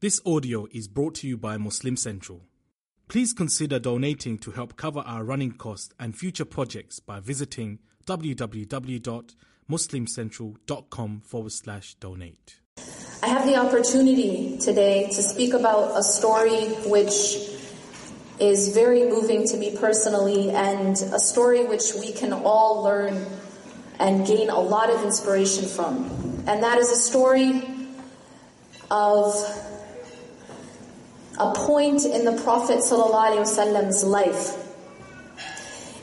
This audio is brought to you by Muslim Central. Please consider donating to help cover our running costs and future projects by visiting www.muslimcentral.com forward slash donate. I have the opportunity today to speak about a story which is very moving to me personally and a story which we can all learn and gain a lot of inspiration from. And that is a story of a point in the Prophet ﷺ's life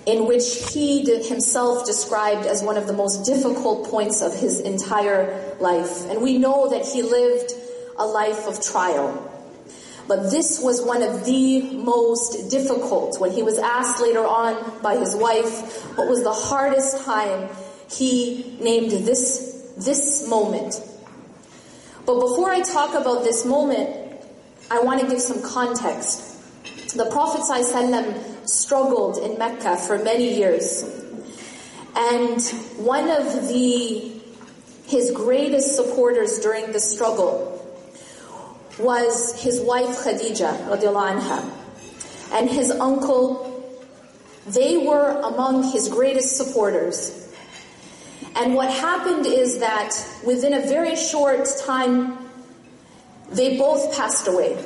in which he himself described as one of the most difficult points of his entire life. And we know that he lived a life of trial. But this was one of the most difficult. When he was asked later on by his wife what was the hardest time, he named this, this moment. But before I talk about this moment, I want to give some context. The Prophet ﷺ struggled in Mecca for many years. And one of the his greatest supporters during the struggle was his wife Khadija anha, and his uncle. They were among his greatest supporters. And what happened is that within a very short time, they both passed away.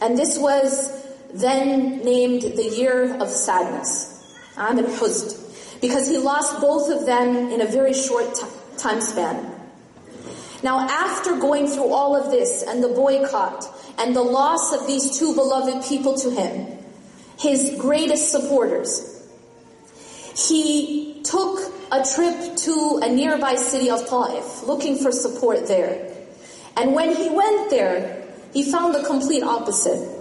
And this was then named the year of sadness, Am al-Huzn, because he lost both of them in a very short t- time span. Now after going through all of this and the boycott and the loss of these two beloved people to him, his greatest supporters, he took a trip to a nearby city of Ta'if, looking for support there. And when he went there, he found the complete opposite.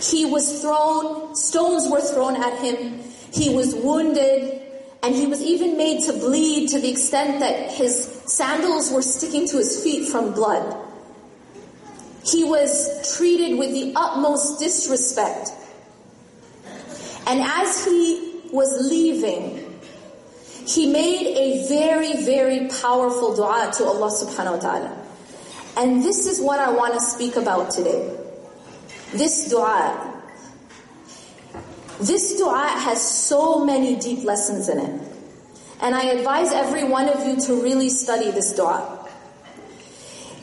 He was thrown, stones were thrown at him, he was wounded, and he was even made to bleed to the extent that his sandals were sticking to his feet from blood. He was treated with the utmost disrespect. And as he was leaving, he made a very, very powerful dua to Allah subhanahu wa ta'ala. And this is what I want to speak about today. This dua. This dua has so many deep lessons in it. And I advise every one of you to really study this dua.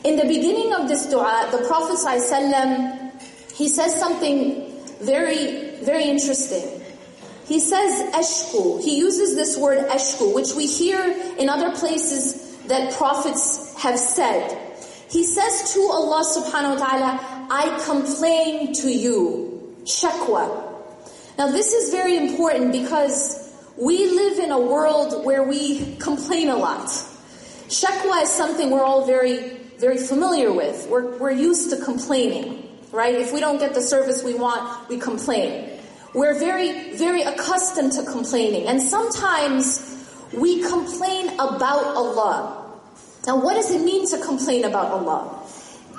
In the beginning of this dua, the Prophet ﷺ, he says something very, very interesting. He says ashku. He uses this word ashku, which we hear in other places that prophets have said. He says to Allah subhanahu wa ta'ala, I complain to you. Shakwa. Now this is very important because we live in a world where we complain a lot. Shakwa is something we're all very, very familiar with. We're, we're used to complaining, right? If we don't get the service we want, we complain. We're very, very accustomed to complaining. And sometimes we complain about Allah. Now what does it mean to complain about Allah?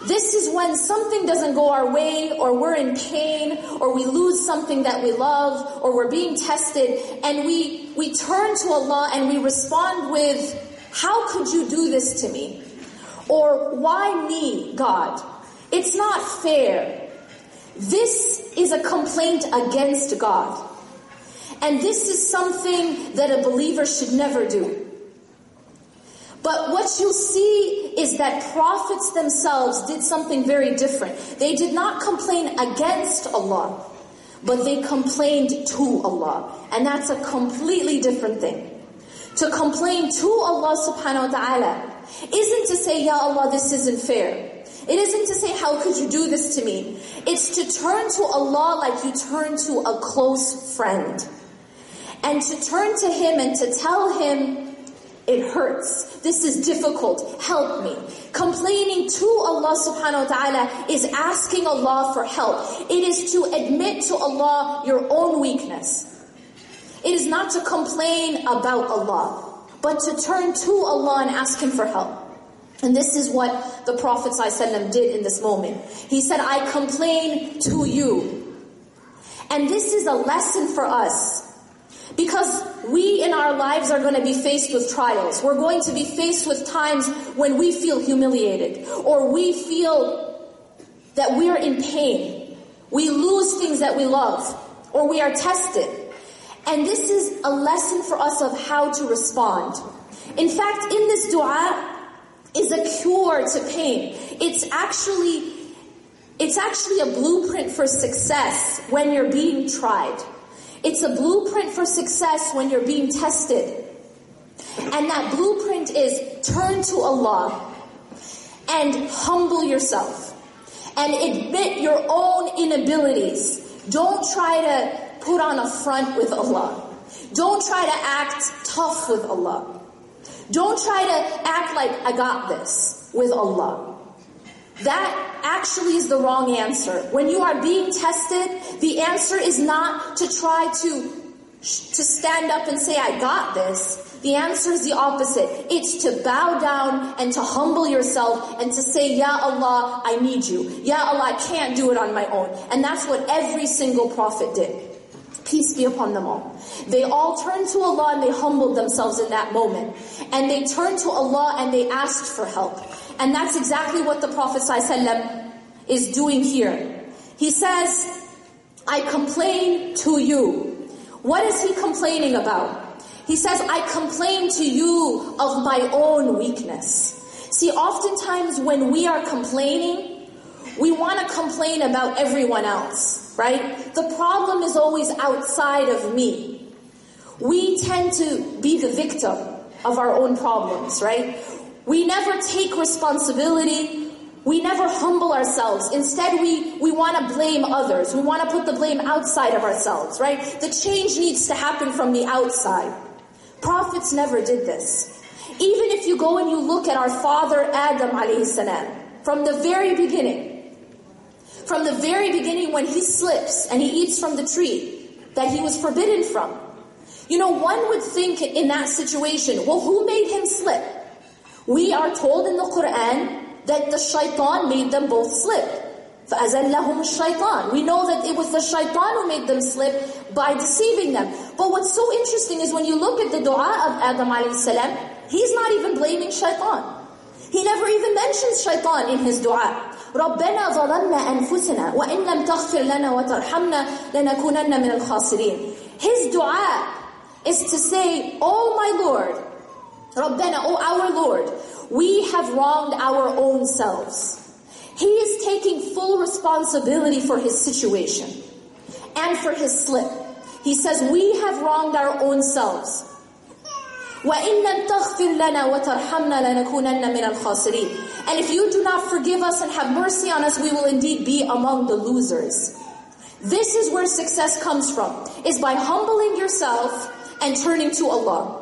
This is when something doesn't go our way, or we're in pain, or we lose something that we love, or we're being tested, and we, we turn to Allah and we respond with, how could you do this to me? Or, why me, God? It's not fair. This is a complaint against God. And this is something that a believer should never do. But what you see is that prophets themselves did something very different. They did not complain against Allah, but they complained to Allah. And that's a completely different thing. To complain to Allah subhanahu wa ta'ala isn't to say, Ya Allah, this isn't fair. It isn't to say, how could you do this to me? It's to turn to Allah like you turn to a close friend. And to turn to Him and to tell Him, it hurts. This is difficult. Help me. Complaining to Allah subhanahu wa ta'ala is asking Allah for help. It is to admit to Allah your own weakness. It is not to complain about Allah, but to turn to Allah and ask Him for help. And this is what the Prophet ﷺ did in this moment. He said, I complain to you. And this is a lesson for us. Because we in our lives are going to be faced with trials. We're going to be faced with times when we feel humiliated or we feel that we are in pain. We lose things that we love, or we are tested. And this is a lesson for us of how to respond. In fact, in this dua is a cure to pain. It's actually, it's actually a blueprint for success when you're being tried. It's a blueprint for success when you're being tested. And that blueprint is turn to Allah and humble yourself and admit your own inabilities. Don't try to put on a front with Allah. Don't try to act tough with Allah. Don't try to act like I got this with Allah. That actually is the wrong answer. When you are being tested, the answer is not to try to to stand up and say, I got this. The answer is the opposite. It's to bow down and to humble yourself and to say, Ya Allah, I need you. Ya Allah, I can't do it on my own. And that's what every single prophet did. Peace be upon them all. They all turned to Allah and they humbled themselves in that moment. And they turned to Allah and they asked for help. And that's exactly what the Prophet ﷺ is doing here. He says, I complain to you. What is he complaining about? He says, I complain to you of my own weakness. See, oftentimes when we are complaining, we want to complain about everyone else, right? The problem is always outside of me. We tend to be the victim of our own problems, right? We never take responsibility. We never humble ourselves. Instead, we, we want to blame others. We want to put the blame outside of ourselves, right? The change needs to happen from the outside. Prophets never did this. Even if you go and you look at our father Adam alayhi salam, from the very beginning, from the very beginning when he slips and he eats from the tree that he was forbidden from. You know, one would think in that situation, well, who made him slip? We are told in the Quran that the shaitan made them both slip. فَأَزَلَّهُمُ الشَّيْطَانِ We know that it was the shaitan who made them slip by deceiving them. But what's so interesting is when you look at the dua of Adam a.s., he's not even blaming shaitan. He never even mentions shaitan in his dua. ربنا ظلمنا أنفسنا وإن لم تغفر لنا وترحمنا لنكونن من الخاسرين. His dua is to say, Oh my Lord, ربنا, Oh our Lord, we have wronged our own selves. He is taking full responsibility for his situation and for his slip. He says, we have wronged our own selves. وَإِن لَمْ تَغْفِرْ لَنَا وَتَرْحَمْنَا لَنَكُونَنَّ مِنَ الْخَاسِرِينَ And if you do not forgive us and have mercy on us, we will indeed be among the losers. This is where success comes from, is by humbling yourself and turning to Allah.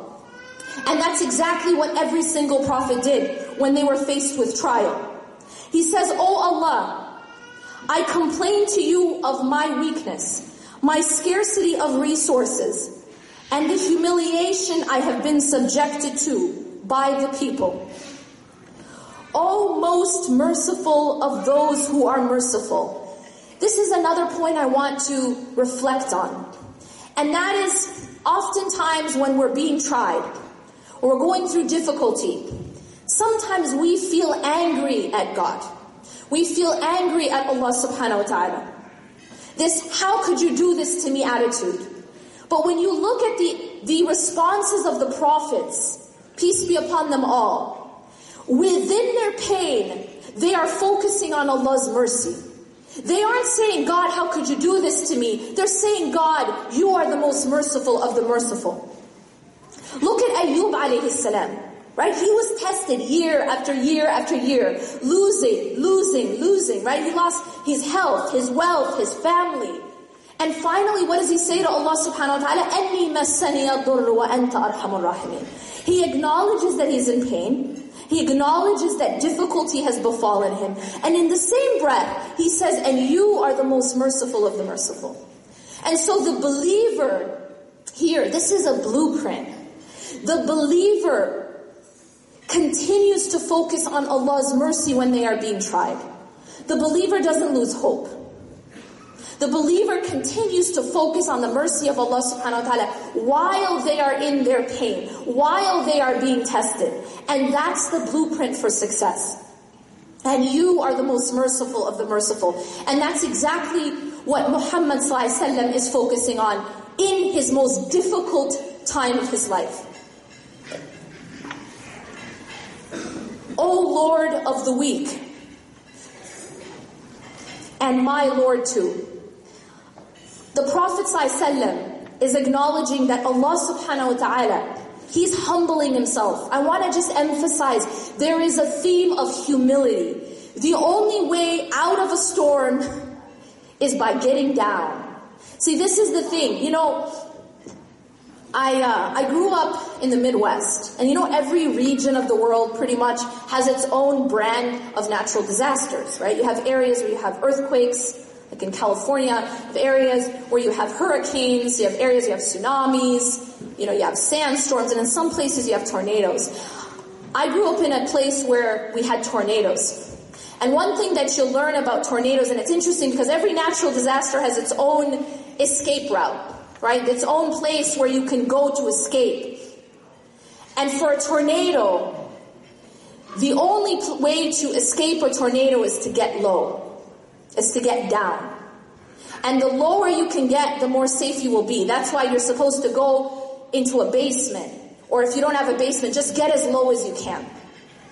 And that's exactly what every single prophet did when they were faced with trial. He says, Oh Allah, I complain to you of my weakness, my scarcity of resources, and the humiliation I have been subjected to by the people. O most merciful of those who are merciful. This is another point I want to reflect on. And that is oftentimes when we're being tried or we're going through difficulty, Sometimes we feel angry at God. We feel angry at Allah subhanahu wa ta'ala. This, how could you do this to me attitude. But when you look at the, the responses of the prophets, peace be upon them all, within their pain, they are focusing on Allah's mercy. They aren't saying, God, how could you do this to me? They're saying, God, you are the most merciful of the merciful. Look at Ayyub alayhi salam. Right? He was tested year after year after year, losing, losing, losing, right? He lost his health, his wealth, his family. And finally, what does he say to Allah subhanahu wa ta'ala? أَنِّي مَسَّنِيَ الضُّرُّ وَأَنْتَ أَرْحَمُ الرَّاحِمِينَ He acknowledges that he's in pain. He acknowledges that difficulty has befallen him. And in the same breath, he says, and you are the most merciful of the merciful. And so the believer here, this is a blueprint. the believer continues to focus on Allah's mercy when they are being tried. The believer doesn't lose hope. The believer continues to focus on the mercy of Allah subhanahu wa ta'ala while they are in their pain, while they are being tested. And that's the blueprint for success. And you are the most merciful of the merciful. And that's exactly what Muhammad is focusing on in his most difficult time of his life. O Lord of the weak, and my Lord too. The Prophet is acknowledging that Allah subhanahu wa ta'ala He's humbling himself. I want to just emphasize there is a theme of humility. The only way out of a storm is by getting down. See, this is the thing. You know, I uh, I grew up in the Midwest, and you know every region of the world pretty much has its own brand of natural disasters, right? You have areas where you have earthquakes, like in California, you have areas where you have hurricanes, you have areas you have tsunamis, you know, you have sandstorms, and in some places you have tornadoes. I grew up in a place where we had tornadoes. And one thing that you'll learn about tornadoes, and it's interesting because every natural disaster has its own escape route, right? Its own place where you can go to escape. And for a tornado, the only way to escape a tornado is to get low, is to get down. And the lower you can get, the more safe you will be. That's why you're supposed to go into a basement. Or if you don't have a basement, just get as low as you can.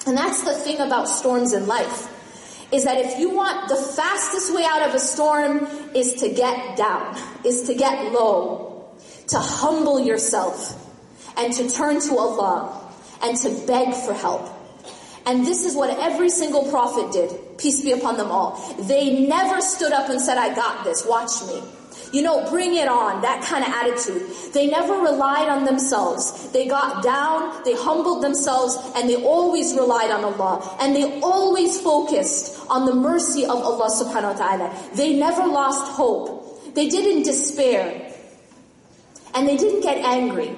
And that's the thing about storms in life. Is that if you want the fastest way out of a storm is to get down, is to get low, to humble yourself, and to turn to Allah, and to beg for help. And this is what every single prophet did, peace be upon them all. They never stood up and said, I got this, watch me. You know, bring it on, that kind of attitude. They never relied on themselves. They got down, they humbled themselves, and they always relied on Allah. And they always focused on the mercy of Allah subhanahu wa ta'ala. They never lost hope. They didn't despair. And they didn't get angry.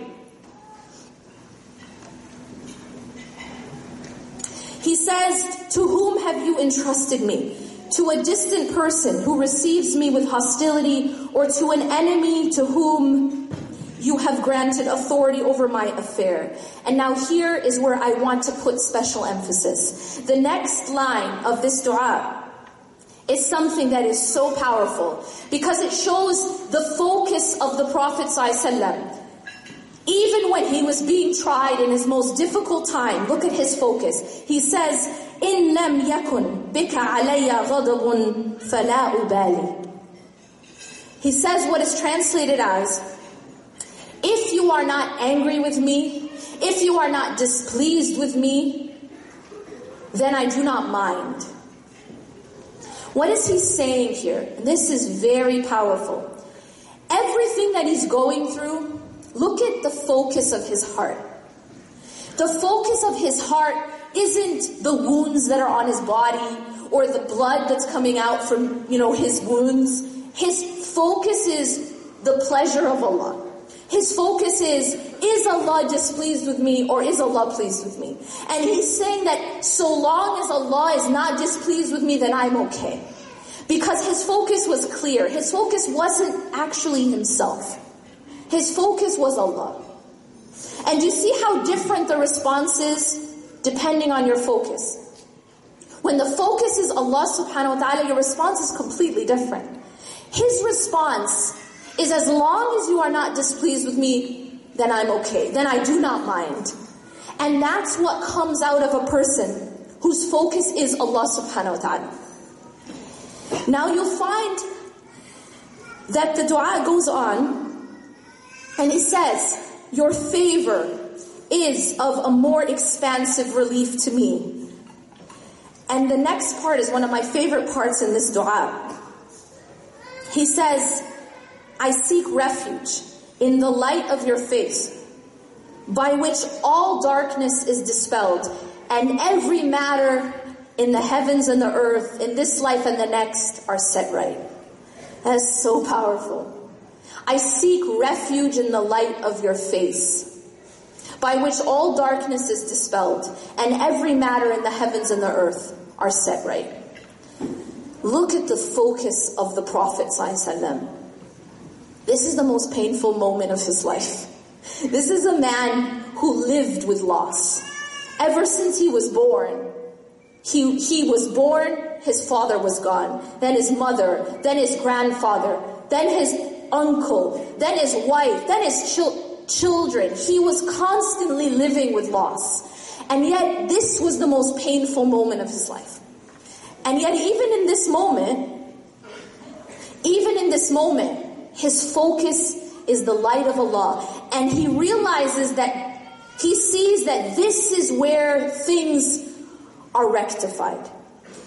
He says, To whom have you entrusted me? to a distant person who receives me with hostility, or to an enemy to whom you have granted authority over my affair. And now here is where I want to put special emphasis. The next line of this dua is something that is so powerful because it shows the focus of the Prophet ﷺ. Even when he was being tried in his most difficult time, look at his focus. He says, إن لم يكن بك علي غضب فلا أبالي. He says what is translated as, if you are not angry with me, if you are not displeased with me, then I do not mind. What is he saying here? This is very powerful. Everything that he's going through, look at the focus of his heart. The focus of his heart isn't the wounds that are on his body or the blood that's coming out from, you know, his wounds. His focus is the pleasure of Allah. His focus is, is Allah displeased with me or is Allah pleased with me? And he's saying that so long as Allah is not displeased with me, then I'm okay. Because his focus was clear. His focus wasn't actually himself. His focus was Allah. And you see how different the response is depending on your focus. When the focus is Allah subhanahu wa ta'ala, your response is completely different. His response is as long as you are not displeased with me, then I'm okay. Then I do not mind. And that's what comes out of a person whose focus is Allah subhanahu wa ta'ala. Now you'll find that the dua goes on and it says, your favor is of a more expansive relief to me. And the next part is one of my favorite parts in this dua. He says, I seek refuge in the light of your face, by which all darkness is dispelled, and every matter in the heavens and the earth, in this life and the next, are set right. That is so powerful. I seek refuge in the light of your face by which all darkness is dispelled, and every matter in the heavens and the earth are set right. Look at the focus of the Prophet This is the most painful moment of his life. This is a man who lived with loss. Ever since he was born, He, he was born, his father was gone, then his mother, then his grandfather, then his uncle, then his wife, then his chil- children. He was constantly living with loss. And yet, this was the most painful moment of his life. And yet, even in this moment, even in this moment, his focus is the light of Allah. And he realizes that he sees that this is where things are rectified.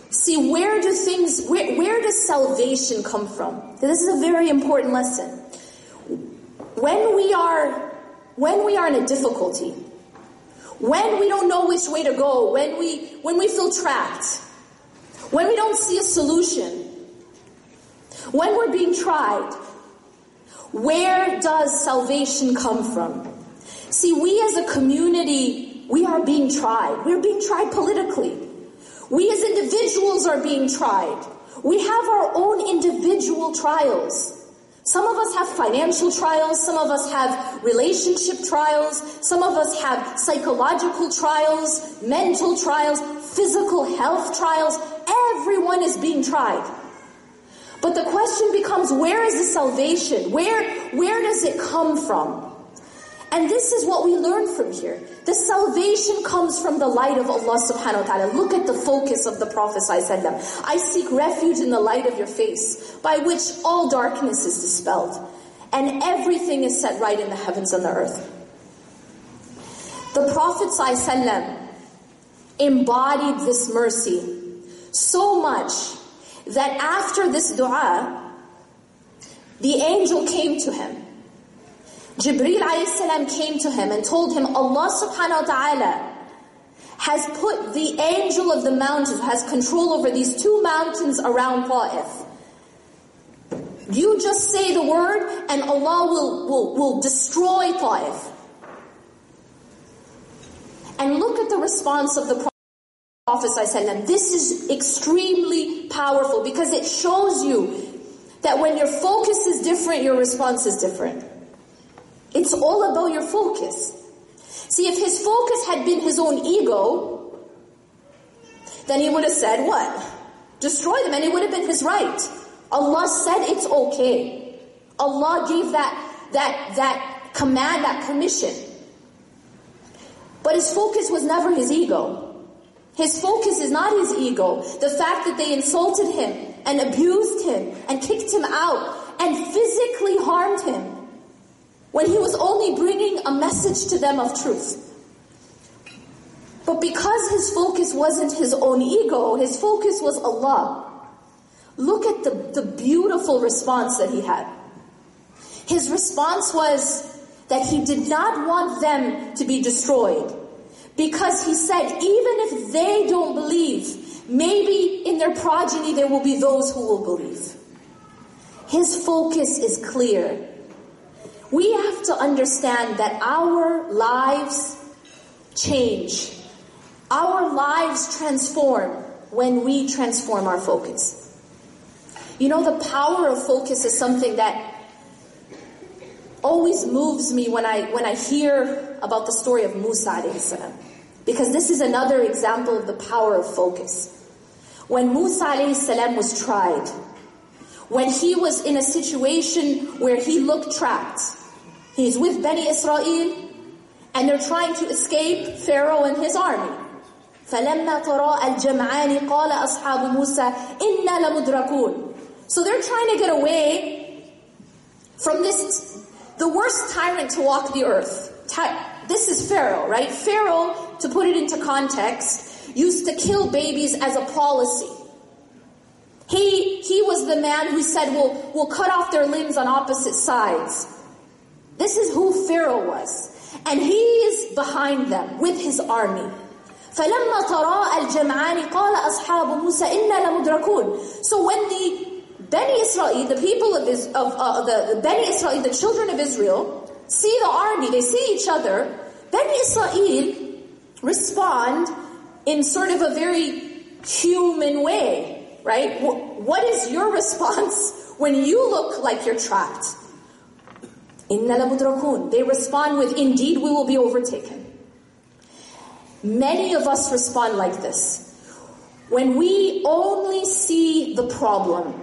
See, where do things, where, where does salvation come from? This is a very important lesson. When we are, when we are in a difficulty, when we don't know which way to go, when we, when we feel trapped, when we don't see a solution, when we're being tried, where does salvation come from? See, we as a community, we are being tried. We're being tried politically. We as individuals are being tried. We have our own individual trials. Some of us have financial trials, some of us have relationship trials, some of us have psychological trials, mental trials, physical health trials. Everyone is being tried. But the question becomes, where is the salvation? Where, where does it come from? And this is what we learn from here. The salvation comes from the light of Allah subhanahu wa ta'ala. Look at the focus of the Prophet I seek refuge in the light of your face, by which all darkness is dispelled, and everything is set right in the heavens and the earth. The Prophet embodied this mercy so much that after this dua, the angel came to him Jibreel alayhi came to him and told him Allah subhanahu wa ta'ala has put the angel of the mountains, has control over these two mountains around Ta'if. You just say the word and Allah will, will, will destroy Ta'if. And look at the response of the Prophet Prophet This is extremely powerful because it shows you that when your focus is different, your response is different. It's all about your focus. See, if his focus had been his own ego, then he would have said, what? Destroy them, and it would have been his right. Allah said it's okay. Allah gave that, that, that command, that permission. But his focus was never his ego. His focus is not his ego. The fact that they insulted him and abused him and kicked him out and physically harmed him when he was only bringing a message to them of truth. But because his focus wasn't his own ego, his focus was Allah. Look at the, the beautiful response that he had. His response was that he did not want them to be destroyed. Because he said, even if they don't believe, maybe in their progeny there will be those who will believe. His focus is clear. We have to understand that our lives change. Our lives transform when we transform our focus. You know, the power of focus is something that always moves me when I, when I hear about the story of Musa Because this is another example of the power of focus. When Musa was tried, when he was in a situation where he looked trapped. He's with Bani Israel and they're trying to escape Pharaoh and his army. فَلَمَّا تَرَاءَ الْجَمْعَانِ قَالَ أَصْحَابُ مُوسَى إِنَّا لَمُدْرَكُونَ So they're trying to get away from this, the worst tyrant to walk the earth. This is Pharaoh, right? Pharaoh, to put it into context, used to kill babies as a policy. He, he was the man who said, we'll, we'll cut off their limbs on opposite sides. This is who Pharaoh was. And he is behind them with his army. فَلَمَّا تَرَاءَ الْجَمْعَانِ قَالَ أَصْحَابُ مُوسَى إِنَّا لَمُدْرَكُونَ So when the Bani Israel, the people of, of uh, the, the Bani Israel, the children of Israel, see the army, they see each other, Bani Israel respond in sort of a very human way right? What is your response when you look like you're trapped? They respond with, indeed we will be overtaken. Many of us respond like this. when we only see the problem,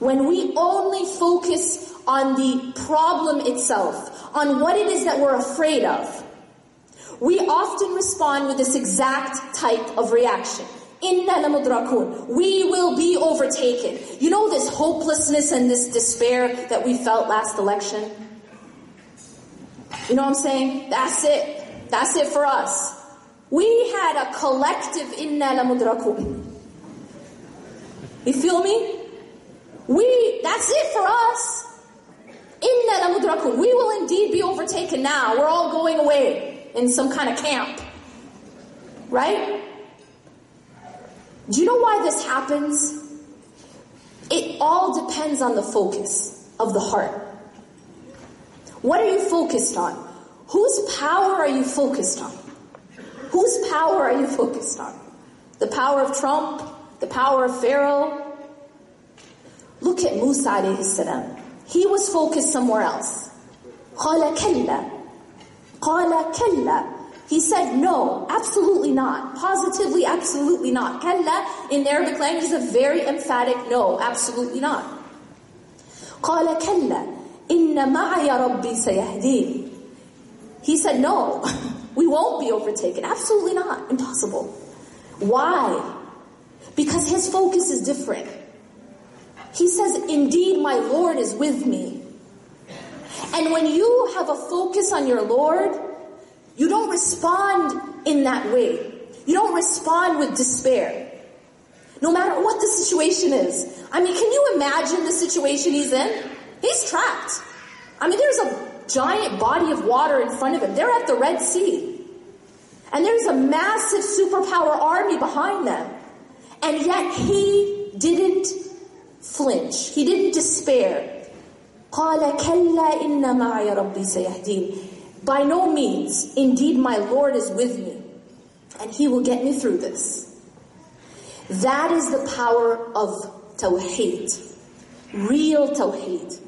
when we only focus on the problem itself, on what it is that we're afraid of, we often respond with this exact type of reaction. Inna lamudrakun. We will be overtaken. You know this hopelessness and this despair that we felt last election? You know what I'm saying? That's it. That's it for us. We had a collective inna lamudrakun. You feel me? We, that's it for us. Inna lamudrakun. We will indeed be overtaken now. We're all going away in some kind of camp. Right? Do you know why this happens? It all depends on the focus of the heart. What are you focused on? Whose power are you focused on? Whose power are you focused on? The power of Trump? The power of Pharaoh? Look at Musa alayhi salam. He was focused somewhere else. قال كلا قال كلا he said, no, absolutely not. Positively, absolutely not. Kalla in Arabic language is a very emphatic no, absolutely not. قال كلا Inna ma'aya Rabbi sayahdeen. He said, no, we won't be overtaken. Absolutely not. Impossible. Why? Because his focus is different. He says, indeed, my Lord is with me. And when you have a focus on your Lord, you don't respond in that way. You don't respond with despair. No matter what the situation is. I mean, can you imagine the situation he's in? He's trapped. I mean, there's a giant body of water in front of him. They're at the Red Sea. And there's a massive superpower army behind them. And yet he didn't flinch. He didn't despair. قال كلا إن معي ربي سيهدين by no means. Indeed, my Lord is with me, and He will get me through this. That is the power of Tawheed. Real Tawheed.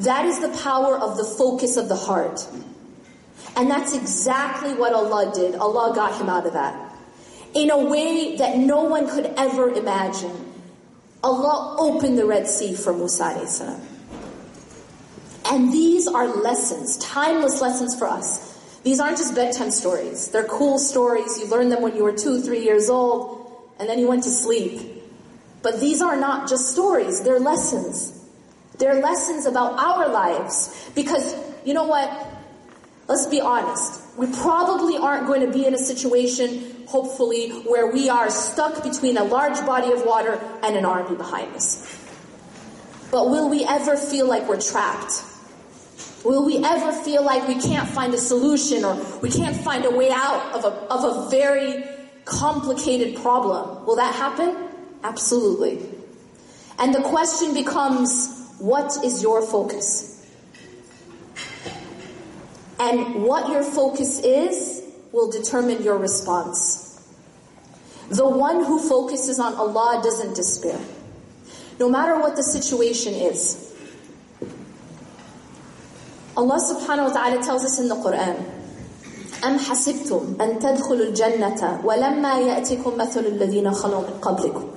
That is the power of the focus of the heart. And that's exactly what Allah did. Allah got him out of that. In a way that no one could ever imagine. Allah opened the Red Sea for Musa salam. And these are lessons, timeless lessons for us. These aren't just bedtime stories. They're cool stories. You learned them when you were two, three years old, and then you went to sleep. But these are not just stories. They're lessons. They're lessons about our lives. Because, you know what? Let's be honest. We probably aren't going to be in a situation, hopefully, where we are stuck between a large body of water and an army behind us. But will we ever feel like we're trapped? Will we ever feel like we can't find a solution or we can't find a way out of a, of a very complicated problem? Will that happen? Absolutely. And the question becomes, what is your focus? And what your focus is will determine your response. The one who focuses on Allah doesn't despair. No matter what the situation is. Allah subhanahu wa ta'ala tells us in the Quran, أم حسبتم أن تدخلوا الجنة ولما يأتكم مثل الذين خلوا من قبلكم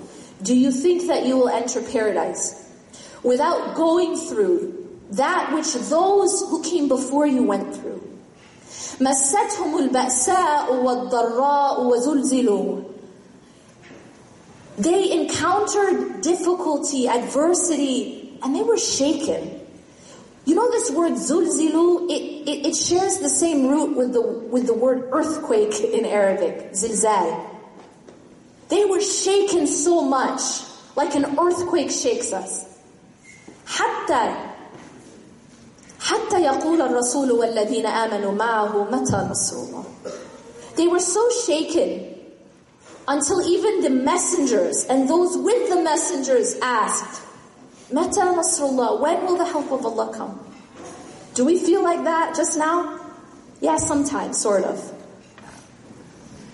Do you think that you will enter paradise without going through that which those who came before you went through? مستهم البأساء والضراء وزلزلوا They encountered difficulty, adversity, and they were shaken. You know this word zulzilu, it, it, it, shares the same root with the, with the word earthquake in Arabic, zilzal. They were shaken so much, like an earthquake shakes us. حتى حتى يقول الرسول والذين آمنوا معه متى نصر الله. They were so shaken until even the messengers and those with the messengers asked, Mata Nasrullah, when will the help of Allah come? Do we feel like that just now? Yeah, sometimes, sort of.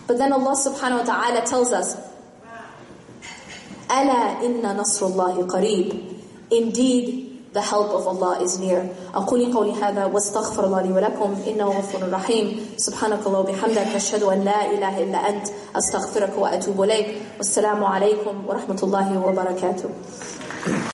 But then Allah subhanahu wa ta'ala tells us, ألا إن نصر الله قريب. Indeed, the help of Allah is near. أقول قولي هذا واستغفر الله لي ولكم إنه غفور رحيم سبحانك الله وبحمدك أشهد أن لا إله إلا أنت أستغفرك وأتوب إليك والسلام عليكم ورحمة الله وبركاته